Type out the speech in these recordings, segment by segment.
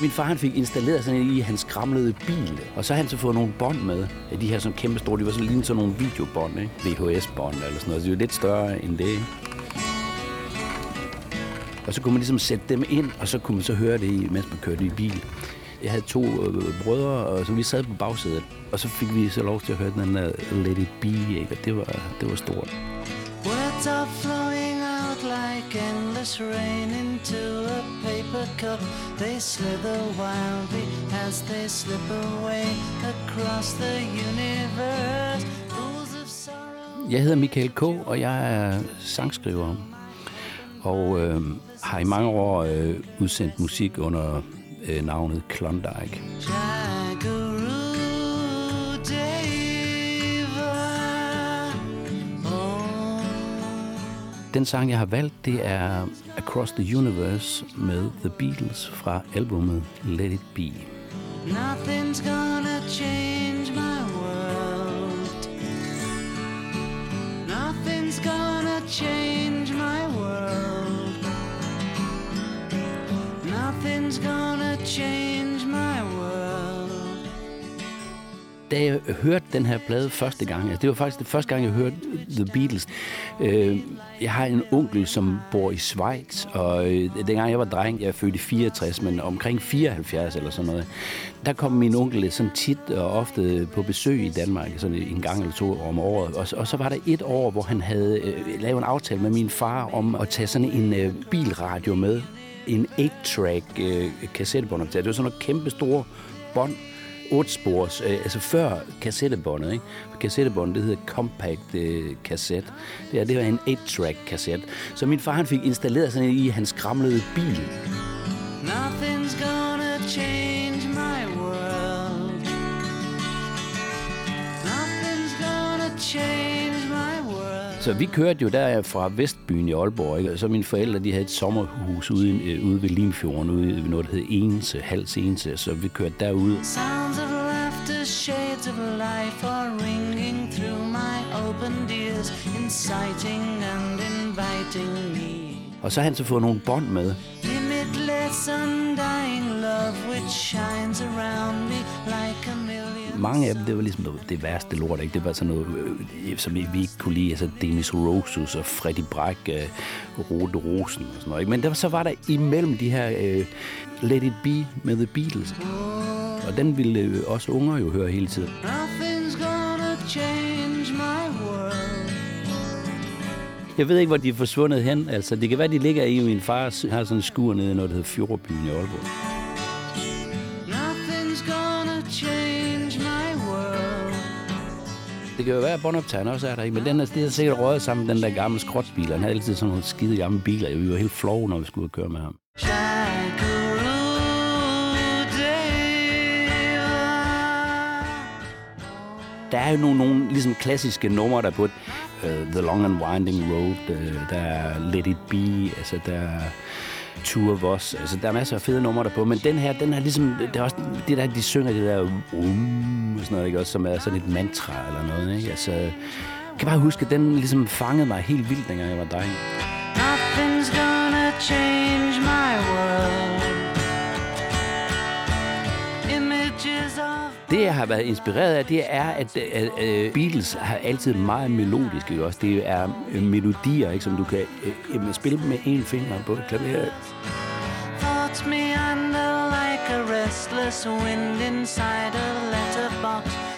Min far han fik installeret sådan en i hans skramlede bil, og så har han så fået nogle bånd med. De her sådan kæmpe store, de var sådan lige sådan nogle videobånd, ikke? VHS-bånd eller sådan noget. Så de var lidt større end det, ikke? Og så kunne man ligesom sætte dem ind, og så kunne man så høre det, mens man kørte i bil. Jeg havde to øh, brødre, og så vi sad på bagsædet, og så fik vi så lov til at høre den der øh, Let It Be, ikke? og det var, det var stort. Words of endless rain into a paper cup. They slither wildly as they slip away across the universe. Pools of sorrow. Jeg hedder Michael K., og jeg er sangskriver. Og øh, har i mange år øh, udsendt musik under øh, navnet Klondike. Jackaroo Den sang, jeg har valgt, det er Across the Universe med The Beatles fra albumet Let It Be. Nothing's gonna change my world. Nothing's gonna change my world. Nothing's gonna change Da jeg hørte den her plade første gang, altså det var faktisk det første gang, jeg hørte The Beatles. Øh, jeg har en onkel, som bor i Schweiz, og øh, dengang jeg var dreng, jeg er født i 64, men omkring 74 eller sådan noget, der kom min onkel sådan tit og ofte på besøg i Danmark, sådan en gang eller to om året. Og, og så var der et år, hvor han havde øh, lavet en aftale med min far om at tage sådan en øh, bilradio med, en 8-track øh, kassettebåndoptager. Det var sådan nogle kæmpe store bånd, 8 spors, øh, altså før kassettebåndet, ikke? For kassettebåndet, det hedder compact øh, kassette. Det, er, det var en 8-track kassette. Så min far han fik installeret sådan en i hans skramlede bil. Nothing's gonna change my world. Nothing's gonna change world. Så vi kørte jo der fra Vestbyen i Aalborg, ikke? Så mine forældre, de havde et sommerhus ude, øh, ude ved Limfjorden, ude ved noget, der hed Ense, Hals Ense, så vi kørte derude. Sounds of laughter, shades of life are ringing through my opened ears, inciting and inviting me. Og så har han så fået nogle bånd med. Limitless, undying love which shines around me like a. Mange af dem, det var ligesom det, det værste lort, ikke? Det var sådan noget, øh, som vi ikke kunne lide, altså Demis Rosus og Freddy Brack, øh, Rode Rosen og sådan noget, ikke? Men der, så var der imellem de her øh, Let It Be med The Beatles. Og den ville øh, også unger jo høre hele tiden. Nothing's gonna change my world. Jeg ved ikke, hvor de er forsvundet hen. Altså, det kan være, de ligger i min far har sådan en skur nede i noget, der hedder Fjordbyen i Aalborg. Nothing's gonna Det kan jo være, at båndoptageren også er der, ikke? men den er, det er sikkert røget sammen med den der gamle skrotbil. Han havde altid sådan nogle skide gamle biler. Vi var helt flove, når vi skulle ud og køre med ham. Der er jo nogle, nogle ligesom klassiske numre, der på uh, The Long and Winding Road, uh, der er Let It Be, altså der er Two of Us, altså der er masser af fede numre der på, men den her, den er ligesom, det er også det der, de synger det der um, og sådan noget, ikke? Også, som er sådan et mantra eller noget, ikke? Altså, jeg kan bare huske, at den ligesom fangede mig helt vildt, dengang jeg var dreng. Nothing's gonna change my world. Det, jeg har været inspireret af, det er, at, at, at Beatles har altid meget melodiske ikke også. Det er øh, melodier, ikke, som du kan øh, spille med en finger på et klaver. thoughts meander like a restless wind inside a letterbox.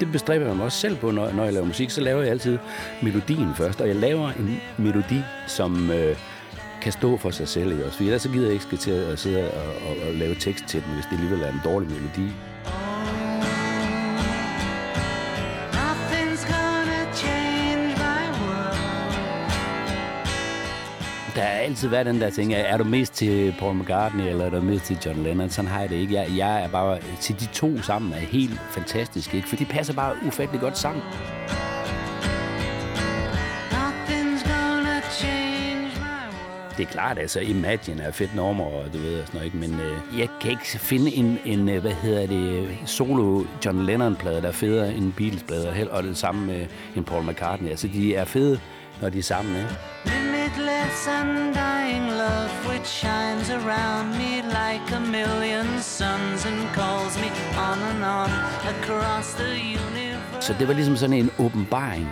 Det bestræber jeg mig også selv på, når, når jeg laver musik. Så laver jeg altid melodien først, og jeg laver en melodi, som øh, kan stå for sig selv. Ikke også? For ellers så gider jeg ikke skal til at sidde og, og, og lave tekst til den, hvis det alligevel er en dårlig melodi. Der har altid været den der ting, er du mest til Paul McCartney, eller er du mest til John Lennon? Sådan har jeg det ikke. Jeg, jeg er bare til de to sammen er helt fantastisk, ikke? For de passer bare ufattelig godt sammen. Det er klart, altså Imagine er fedt nummer, og du ved, og sådan noget, ikke? men øh, jeg kan ikke finde en, en, øh, hvad hedder det, solo John Lennon-plade, der er federe end Beatles-plade, og det samme med en Paul McCartney. Altså, de er fede, når de er sammen, ikke? Limitless, undying love which shines around me like a million suns and calls me on and on across the universe. Så det var ligesom sådan en åbenbaring.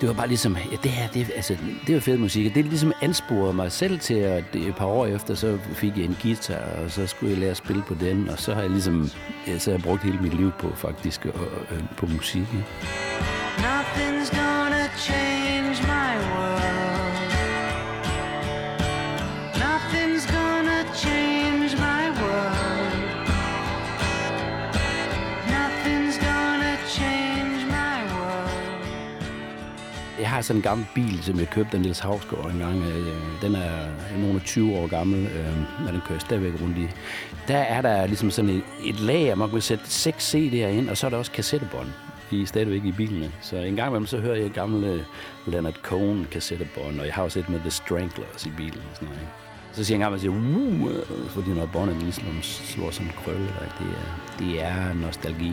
Det var bare ligesom, ja, det her, det, altså, det var fed musik. Det ligesom ansporede mig selv til, at et par år efter, så fik jeg en guitar, og så skulle jeg lære at spille på den, og så har jeg ligesom, ja, så har jeg brugt hele mit liv på faktisk, og, og, på musik. Ja. Nothing's gonna change har sådan en gammel bil, som jeg købte af Niels Havsgaard engang. Øh, den er nogle 20 år gammel, øh, men den kører stadigvæk rundt i. Der er der ligesom sådan et, et lager, man kan sætte seks CD'er ind, og så er der også kassettebånd. i, stadigvæk i bilene. Så en gang imellem, så hører jeg gamle Leonard Cohen kassettebånd, og jeg har også et med The Stranglers i bilen. Og sådan noget, ikke? Så siger jeg en gang, man siger, uh, fordi når båndet ligesom slår sådan en krølle, det, er, det er nostalgi.